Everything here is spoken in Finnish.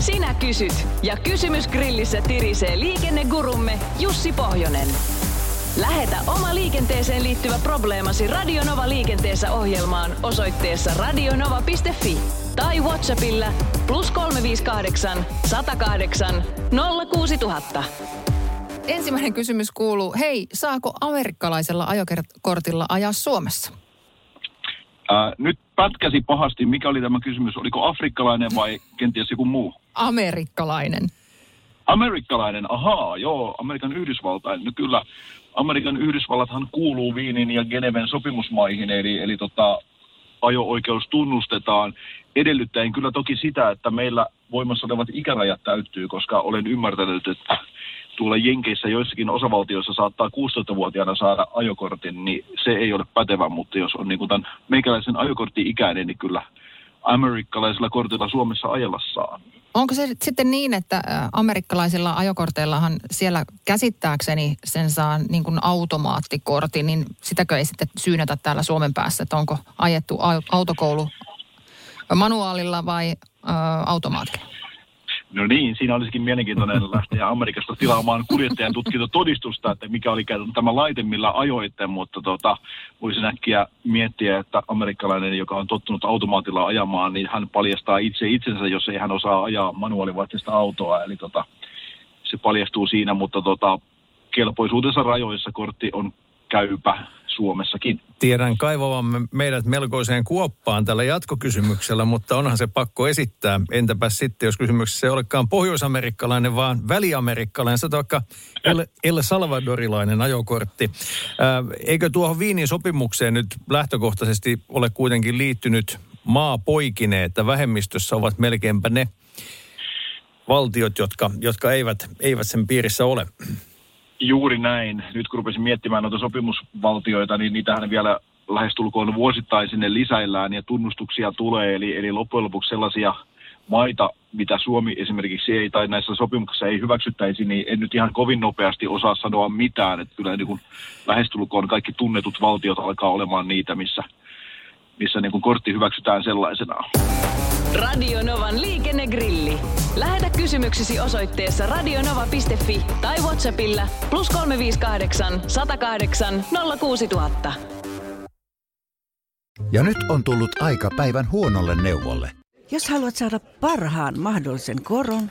Sinä kysyt ja kysymys grillissä tirisee liikennegurumme Jussi Pohjonen. Lähetä oma liikenteeseen liittyvä probleemasi Radionova liikenteessä ohjelmaan osoitteessa radionova.fi tai Whatsappilla plus 358 108 06000. Ensimmäinen kysymys kuuluu, hei, saako amerikkalaisella ajokortilla ajaa Suomessa? Ää, nyt pätkäsi pahasti. Mikä oli tämä kysymys? Oliko afrikkalainen vai kenties joku muu? Amerikkalainen. Amerikkalainen, ahaa, joo, Amerikan Yhdysvaltain. No kyllä, Amerikan Yhdysvallathan kuuluu Viinin ja Geneven sopimusmaihin, eli, eli tota, ajo-oikeus tunnustetaan, edellyttäen kyllä toki sitä, että meillä voimassa olevat ikärajat täyttyy, koska olen ymmärtänyt, että tuolla Jenkeissä joissakin osavaltioissa saattaa 16-vuotiaana saada ajokortin, niin se ei ole pätevä, mutta jos on niin kuin tämän meikäläisen ajokortti-ikäinen, niin kyllä amerikkalaisella kortilla Suomessa ajella saa. Onko se sitten niin, että amerikkalaisilla ajokorteillahan siellä käsittääkseni sen saa niin kuin automaattikortin, niin sitäkö ei sitten syynätä täällä Suomen päässä, että onko ajettu au- autokoulu manuaalilla vai ä, automaatilla? No niin, siinä olisikin mielenkiintoinen lähteä Amerikasta tilaamaan kuljettajan tutkintotodistusta, että mikä oli tämä laite, millä ajoitte, mutta tota, voisin äkkiä miettiä, että amerikkalainen, joka on tottunut automaatilla ajamaan, niin hän paljastaa itse itsensä, jos ei hän osaa ajaa manuaalivaihteista autoa, eli tota, se paljastuu siinä, mutta tota, kelpoisuutensa rajoissa kortti on käypä Suomessakin. Tiedän kaivavamme meidät melkoiseen kuoppaan tällä jatkokysymyksellä, mutta onhan se pakko esittää. Entäpä sitten, jos kysymyksessä ei olekaan pohjoisamerikkalainen, vaan väliamerikkalainen, se vaikka El, El Salvadorilainen ajokortti. Ää, eikö tuohon Viinin sopimukseen nyt lähtökohtaisesti ole kuitenkin liittynyt maapoikine, että vähemmistössä ovat melkeinpä ne valtiot, jotka, jotka eivät, eivät sen piirissä ole? Juuri näin. Nyt kun rupesin miettimään noita sopimusvaltioita, niin niitähän vielä lähestulkoon vuosittain sinne lisäillään ja tunnustuksia tulee. Eli, eli loppujen lopuksi sellaisia maita, mitä Suomi esimerkiksi ei tai näissä sopimuksissa ei hyväksyttäisi, niin en nyt ihan kovin nopeasti osaa sanoa mitään. Että kyllä niin kuin lähestulkoon kaikki tunnetut valtiot alkaa olemaan niitä, missä, missä niin kuin kortti hyväksytään sellaisenaan. Radionovan liikennegrilli. Lähetä kysymyksesi osoitteessa radionova.fi tai Whatsappilla plus 358 108 06000. Ja nyt on tullut aika päivän huonolle neuvolle. Jos haluat saada parhaan mahdollisen koron,